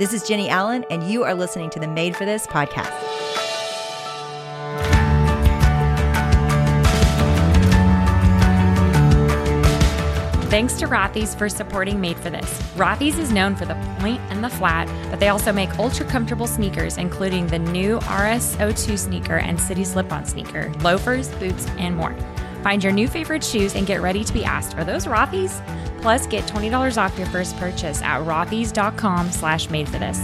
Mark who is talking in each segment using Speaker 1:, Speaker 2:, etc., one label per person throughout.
Speaker 1: This is Jennie Allen, and you are listening to the Made for This podcast.
Speaker 2: Thanks to Rothy's for supporting Made for This. Rothy's is known for the point and the flat, but they also make ultra comfortable sneakers, including the new RS02 sneaker and City Slip on sneaker, loafers, boots, and more. Find your new favorite shoes and get ready to be asked, are those Rothy's? Plus, get $20 off your first purchase at rothys.com slash made for this.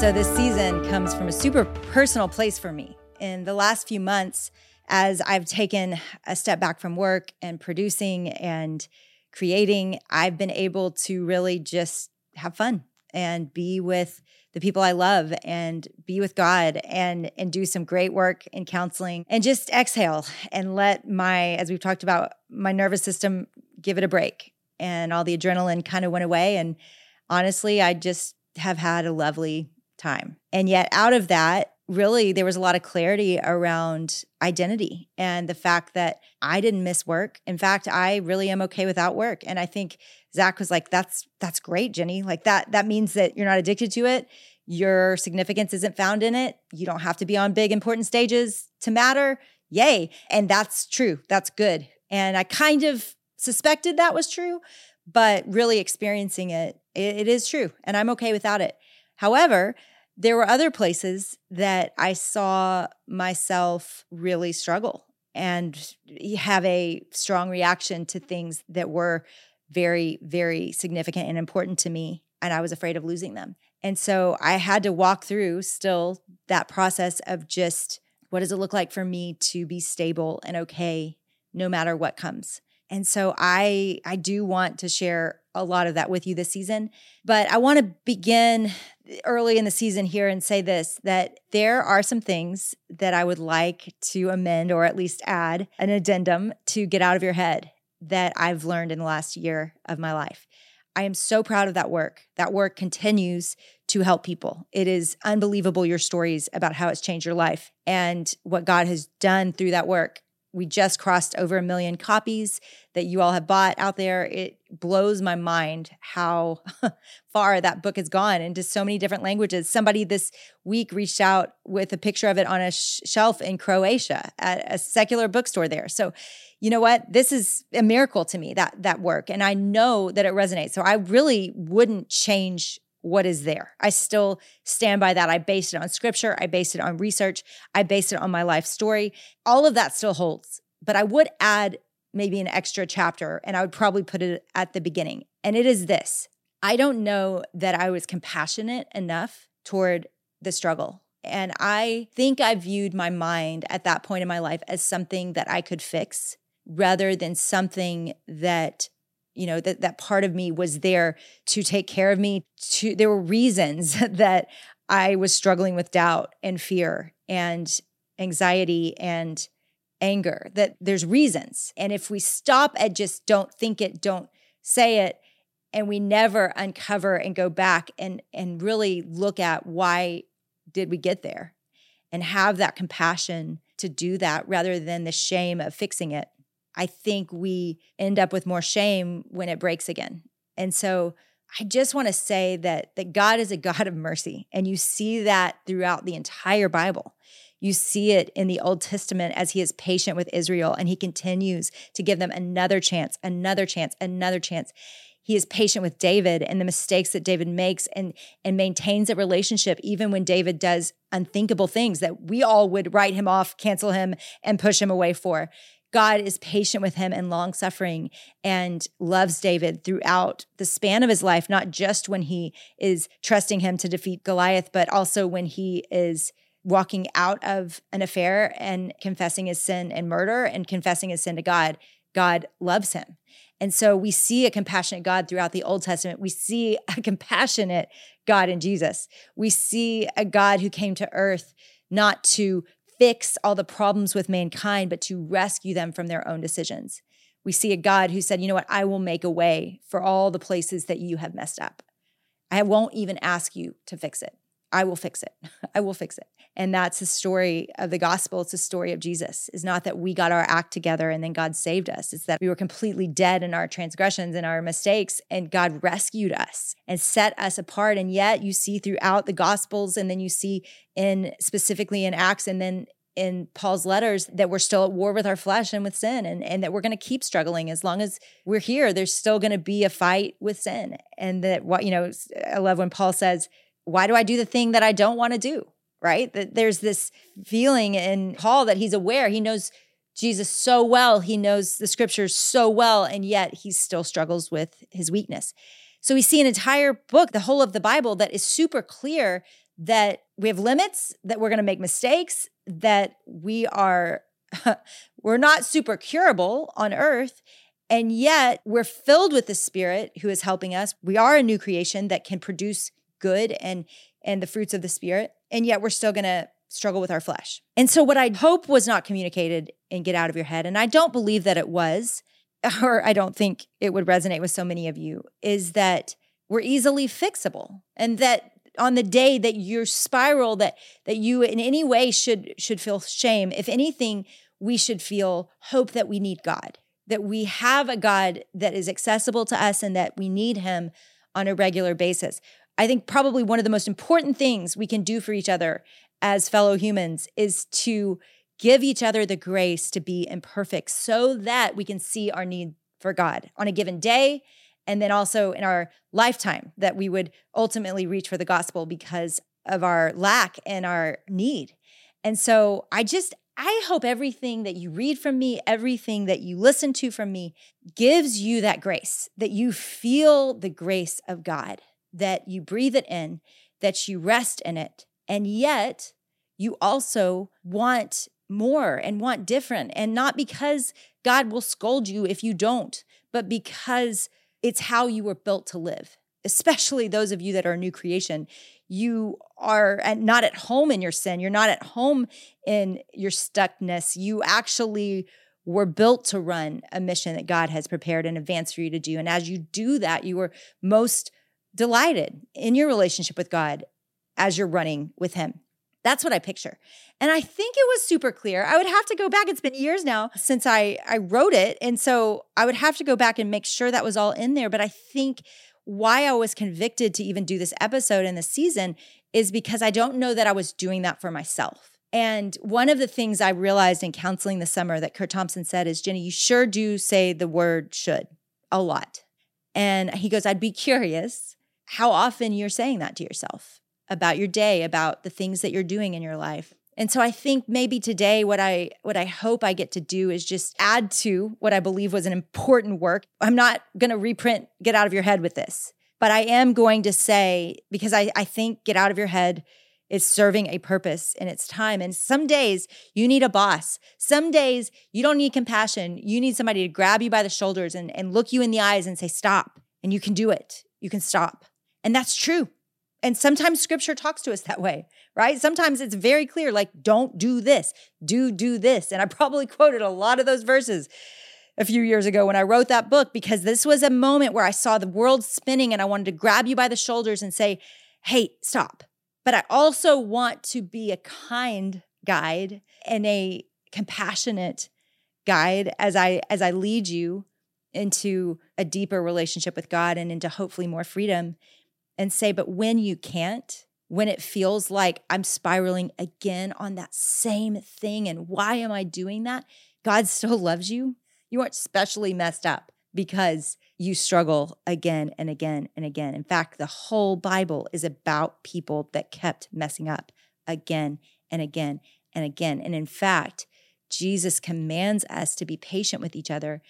Speaker 1: So, this season comes from a super personal place for me. In the last few months, as I've taken a step back from work and producing and creating, I've been able to really just have fun and be with the people I love and be with God and and do some great work in counseling and just exhale and let my as we've talked about my nervous system give it a break and all the adrenaline kind of went away and honestly I just have had a lovely time. And yet out of that really there was a lot of clarity around identity and the fact that I didn't miss work. In fact, I really am okay without work. And I think Zach was like, that's that's great, Jennie. Like that that means that you're not addicted to it. Your significance isn't found in it. You don't have to be on big important stages to matter. Yay. And that's true. That's good. And I kind of suspected that was true, but really experiencing it, it, it is true. And I'm okay without it. However, there were other places that I saw myself really struggle and have a strong reaction to things that were very, very significant and important to me. And I was afraid of losing them. And so I had to walk through still that process of just what does it look like for me to be stable and okay no matter what comes. And so I I do want to share a lot of that with you this season, but I want to begin early in the season here and say this that there are some things that I would like to amend or at least add an addendum to get out of your head that I've learned in the last year of my life. I am so proud of that work. That work continues to help people. It is unbelievable your stories about how it's changed your life and what God has done through that work we just crossed over a million copies that you all have bought out there. It blows my mind how far that book has gone into so many different languages. Somebody this week reached out with a picture of it on a sh- shelf in Croatia at a secular bookstore there. So, you know what? This is a miracle to me that that work and I know that it resonates. So I really wouldn't change what is there. I still stand by that. I based it on scripture, I based it on research, I based it on my life story. All of that still holds. But I would add maybe an extra chapter and I would probably put it at the beginning. And it is this I don't know that I was compassionate enough toward the struggle. And I think I viewed my mind at that point in my life as something that I could fix rather than something that you know that that part of me was there to take care of me to there were reasons that i was struggling with doubt and fear and anxiety and anger that there's reasons and if we stop at just don't think it don't say it and we never uncover and go back and and really look at why did we get there and have that compassion to do that rather than the shame of fixing it I think we end up with more shame when it breaks again. And so I just want to say that that God is a God of mercy and you see that throughout the entire Bible. You see it in the Old Testament as he is patient with Israel and he continues to give them another chance, another chance, another chance. He is patient with David and the mistakes that David makes and and maintains a relationship even when David does unthinkable things that we all would write him off, cancel him and push him away for. God is patient with him and long suffering and loves David throughout the span of his life, not just when he is trusting him to defeat Goliath, but also when he is walking out of an affair and confessing his sin and murder and confessing his sin to God. God loves him. And so we see a compassionate God throughout the Old Testament. We see a compassionate God in Jesus. We see a God who came to earth not to fix all the problems with mankind, but to rescue them from their own decisions. We see a God who said, you know what, I will make a way for all the places that you have messed up. I won't even ask you to fix it. I will fix it. I will fix it. And that's the story of the gospel. It's the story of Jesus. It's not that we got our act together and then God saved us. It's that we were completely dead in our transgressions and our mistakes, and God rescued us and set us apart. And yet you see throughout the gospels, and then you see in specifically in Acts and then in Paul's letters that we're still at war with our flesh and with sin and, and that we're going to keep struggling as long as we're here. There's still going to be a fight with sin. And that what, you know, I love when Paul says, Why do I do the thing that I don't want to do? Right? That there's this feeling in Paul that he's aware, he knows Jesus so well, he knows the scriptures so well, and yet he still struggles with his weakness. So we see an entire book, the whole of the Bible, that is super clear that we have limits, that we're going to make mistakes, that we are we're not super curable on earth and yet we're filled with the spirit who is helping us. We are a new creation that can produce good and and the fruits of the spirit and yet we're still going to struggle with our flesh. And so what I hope was not communicated and get out of your head and I don't believe that it was or I don't think it would resonate with so many of you is that we're easily fixable and that on the day that you spiral that that you in any way should should feel shame if anything we should feel hope that we need god that we have a god that is accessible to us and that we need him on a regular basis i think probably one of the most important things we can do for each other as fellow humans is to give each other the grace to be imperfect so that we can see our need for god on a given day and then also in our lifetime that we would ultimately reach for the gospel because of our lack and our need. And so I just, I hope everything that you read from me, everything that you listen to from me gives you that grace, that you feel the grace of God, that you breathe it in, that you rest in it. And yet you also want more and want different. And not because God will scold you if you don't, but because it's how you were built to live, especially those of you that are a new creation. You are not at home in your sin. You're not at home in your stuckness. You actually were built to run a mission that God has prepared in advance for you to do. And as you do that, you are most delighted in your relationship with God as you're running with Him. That's what I picture. And I think it was super clear. I would have to go back. It's been years now since I I wrote it. And so I would have to go back and make sure that was all in there, but I think why I was convicted to even do this episode in the season is because I don't know that I was doing that for myself. And one of the things I realized in counseling this summer that Kurt Thompson said is, Jennie, you sure do say the word should a lot. And he goes, I'd be curious how often you're saying that to yourself about your day, about the things that you're doing in your life. And so I think maybe today what I what I hope I get to do is just add to what I believe was an important work. I'm not going to reprint get out of your head with this. But I am going to say because I I think get out of your head is serving a purpose in its time. And some days you need a boss. Some days you don't need compassion. You need somebody to grab you by the shoulders and, and look you in the eyes and say, stop. And you can do it. You can stop. And that's true. And sometimes scripture talks to us that way, right? Sometimes it's very clear, like, don't do this, do, do this. And I probably quoted a lot of those verses a few years ago when I wrote that book because this was a moment where I saw the world spinning and I wanted to grab you by the shoulders and say, hey, stop. But I also want to be a kind guide and a compassionate guide as I as I lead you into a deeper relationship with God and into hopefully more freedom and say, but when you can't, when it feels like I'm spiraling again on that same thing, and why am I doing that? God still loves you. You aren't specially messed up because you struggle again and again and again. In fact, the whole Bible is about people that kept messing up again and again and again. And in fact, Jesus commands us to be patient with each other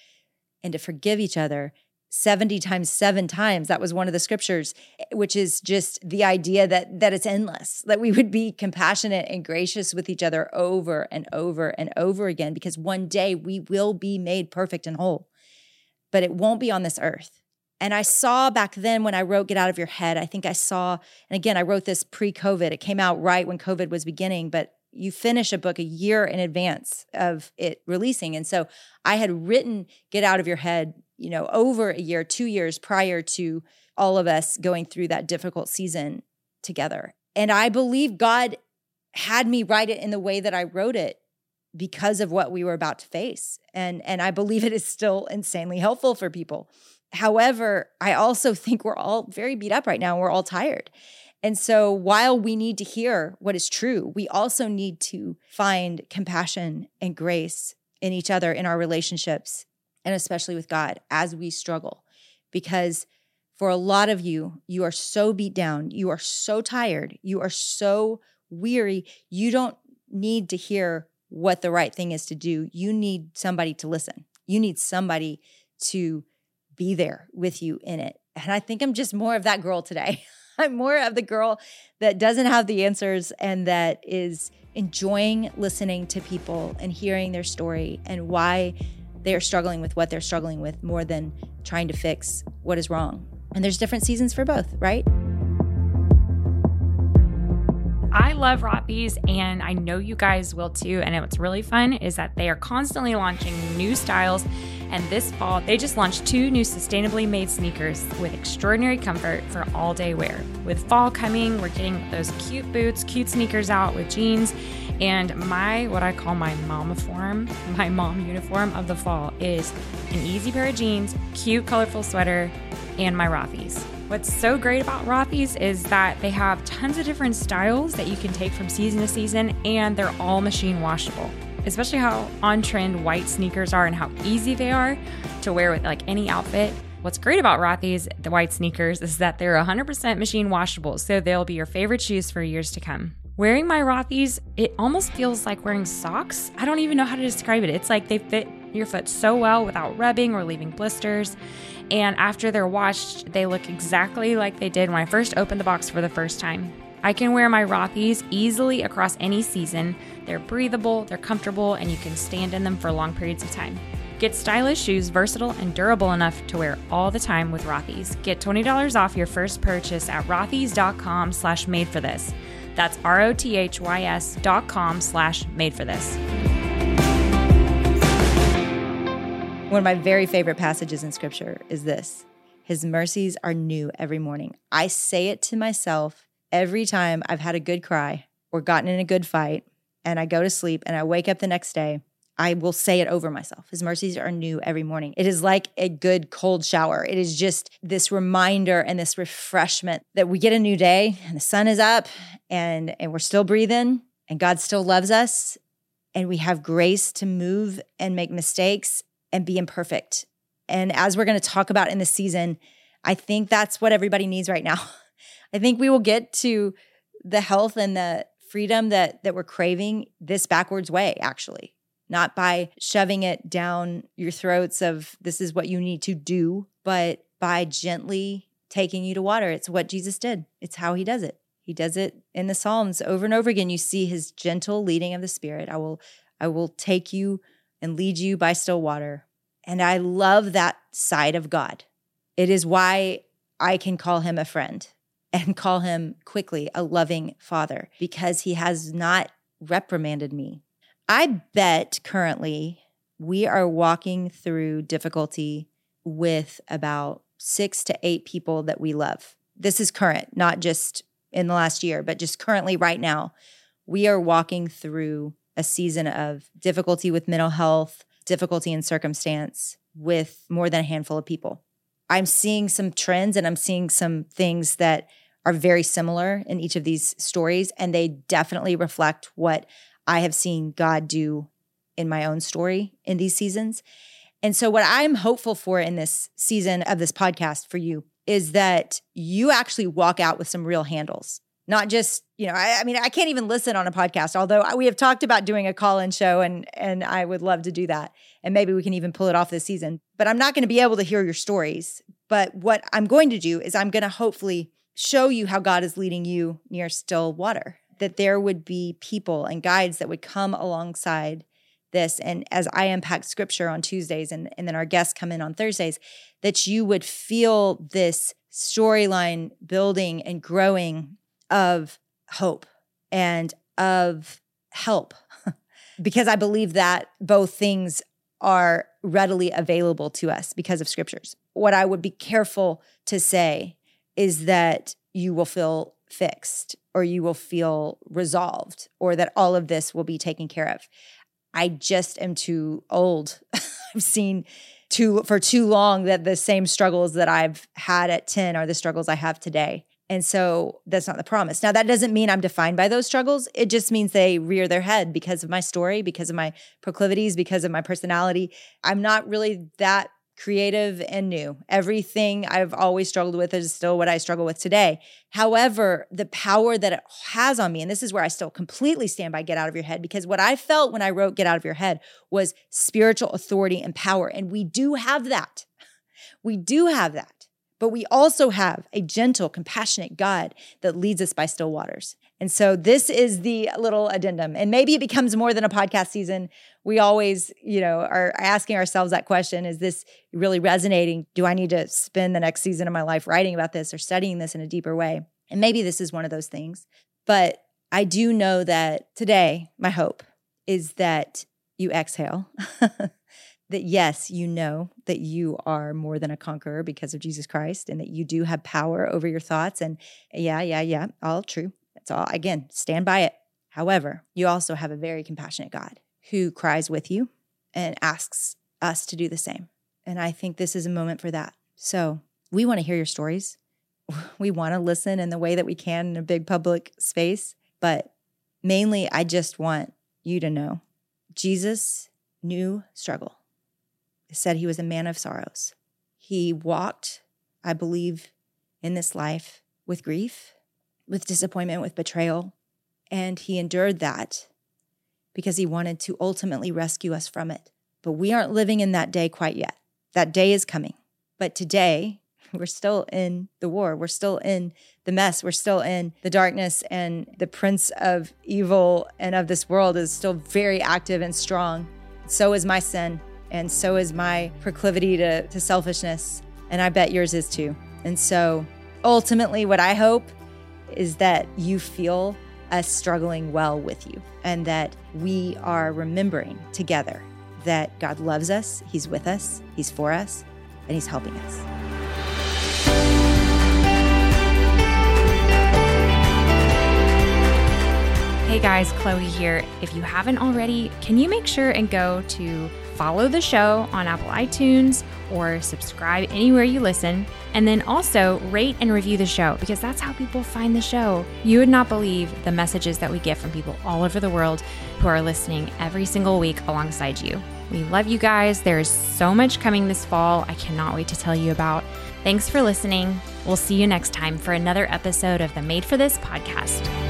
Speaker 1: and to forgive each other 70 times 7 times that was one of the scriptures which is just the idea that that it's endless that we would be compassionate and gracious with each other over and over and over again because one day we will be made perfect and whole but it won't be on this earth. And i saw back then when i wrote get out of your head i think i saw and again i wrote this pre-covid it came out right when covid was beginning but you finish a book a year in advance of it releasing. And so i had written get out of your head you know, over a year, two years prior to all of us going through that difficult season together. And I believe God had me write it in the way that I wrote it because of what we were about to face. And and I believe it is still insanely helpful for people. However, I also think we're all very beat up right now. We're all tired. And so while we need to hear what is true, we also need to find compassion and grace in each other in our relationships and especially with God as we struggle because for a lot of you, you are so beat down, you are so tired, you are so weary, you don't need to hear what the right thing is to do. You need somebody to listen. You need somebody to be there with you in it. And I think I'm just more of that girl today. I'm more of the girl that doesn't have the answers and that is enjoying listening to people and hearing their story and why they are struggling with what they're struggling with more than trying to fix what is wrong. And there's different seasons for both, right?
Speaker 2: Love Rothy's and I know you guys will too. And what's really fun is that they are constantly launching new styles. And this fall, they just launched two new sustainably made sneakers with extraordinary comfort for all day wear. With fall coming, we're getting those cute boots, cute sneakers out with jeans. And my, what I call my mama form, my mom uniform of the fall is an easy pair of jeans, cute, colorful sweater, and my Rothy's. What's so great about Rothy's is that they have tons of different styles that you can take from season to season, and they're all machine washable. Especially how on trend white sneakers are and how easy they are to wear with like any outfit. What's great about Rothy's, the white sneakers, is that they're 100% machine washable, so they'll be your favorite shoes for years to come. Wearing my Rothy's, it almost feels like wearing socks. I don't even know how to describe it. It's like they fit your foot so well without rubbing or leaving blisters. And after they're washed, they look exactly like they did when I first opened the box for the first time. I can wear my Rothy's easily across any season. They're breathable, they're comfortable, and you can stand in them for long periods of time. Get stylish shoes versatile and durable enough to wear all the time with Rothy's. Get $20 off your first purchase at rothys.com slash made for this. That's R-O-T-H-Y-S dot com slash made for this.
Speaker 1: One of my very favorite passages in scripture is this His mercies are new every morning. I say it to myself every time I've had a good cry or gotten in a good fight, and I go to sleep and I wake up the next day. I will say it over myself. His mercies are new every morning. It is like a good cold shower. It is just this reminder and this refreshment that we get a new day and the sun is up and, and we're still breathing and God still loves us and we have grace to move and make mistakes and be imperfect. And as we're going to talk about in the season, I think that's what everybody needs right now. I think we will get to the health and the freedom that that we're craving this backwards way actually. Not by shoving it down your throats of this is what you need to do, but by gently taking you to water. It's what Jesus did. It's how he does it. He does it in the Psalms over and over again. You see his gentle leading of the Spirit. I will I will take you and lead you by still water. And I love that side of God. It is why I can call him a friend and call him quickly a loving father because he has not reprimanded me. I bet currently we are walking through difficulty with about six to eight people that we love. This is current, not just in the last year, but just currently right now. We are walking through a season of difficulty with mental health, difficulty in circumstance with more than a handful of people. I'm seeing some trends and I'm seeing some things that are very similar in each of these stories, and they definitely reflect what I have seen God do in my own story in these seasons. And so, what I'm hopeful for in this season of this podcast for you is that you actually walk out with some real handles not just you know I, I, mean i can't even listen on a podcast although we have talked about doing a call-in show and and i would love to do that. And maybe we can even pull it off this season. But i'm not going to be able to hear your stories. But what i'm going to do is i'm going to hopefully show you how god is leading you near still water that there would be people and guides that would come alongside this. And as i unpack scripture on tuesdays and, and then our guests come in on thursdays that you would feel this storyline building and growing of hope and of help because I believe that both things are readily available to us because of scriptures. What I would be careful to say is that you will feel fixed or you will feel resolved or that all of this will be taken care of. I just am too old. I've seen too for too long that the same struggles that I've had at 10 are the struggles I have today. And so that's not the promise. Now, that doesn't mean I'm defined by those struggles. It just means they rear their head because of my story, because of my proclivities, because of my personality. I'm not really that creative and new. Everything I've always struggled with is still what I struggle with today. However, the power that it has on me, and this is where I still completely stand by Get Out of Your Head, because what I felt when I wrote Get Out of Your Head was spiritual authority and power. And we do have that. We do have that. But we also have a gentle, compassionate God that leads us by still waters. And so this is the little addendum. And maybe it becomes more than a podcast season. We always, you know, are asking ourselves that question is this really resonating? Do I need to spend the next season of my life writing about this or studying this in a deeper way? And maybe this is one of those things. But I do know that today, my hope is that you exhale that yes, you know that you are more than a conqueror because of Jesus Christ and that you do have power over your thoughts. And yeah, yeah, yeah, all true. That's all. Again, stand by it. However, you also have a very compassionate God who cries with you and asks us to do the same. And I think this is a moment for that. So we want to hear your stories. We want to listen in the way that we can in a big public space. But mainly, I just want you to know Jesus knew struggle said he was a man of sorrows. He walked, I believe, in this life with grief, with disappointment, with betrayal. And he endured that because he wanted to ultimately rescue us from it. But we aren't living in that day quite yet. That day is coming. But today, we're still in the war. We're still in the mess. We're still in the darkness. And the prince of evil and of this world is still very active and strong. So is my sin. And so is my proclivity to, to selfishness. And I bet yours is too. And so ultimately, what I hope is that you feel us struggling well with you and that we are remembering together that God loves us, He's with us, He's for us, and He's helping us.
Speaker 2: Hey guys, Chloe here. If you haven't already, can you make sure and go to follow the show on Apple iTunes or subscribe anywhere you listen. And then also rate and review the show because that's how people find the show. You would not believe the messages that we get from people all over the world who are listening every single week alongside you. We love you guys. There is so much coming this fall. I cannot wait to tell you about. Thanks for listening. We'll see you next time for another episode of the Made for This podcast.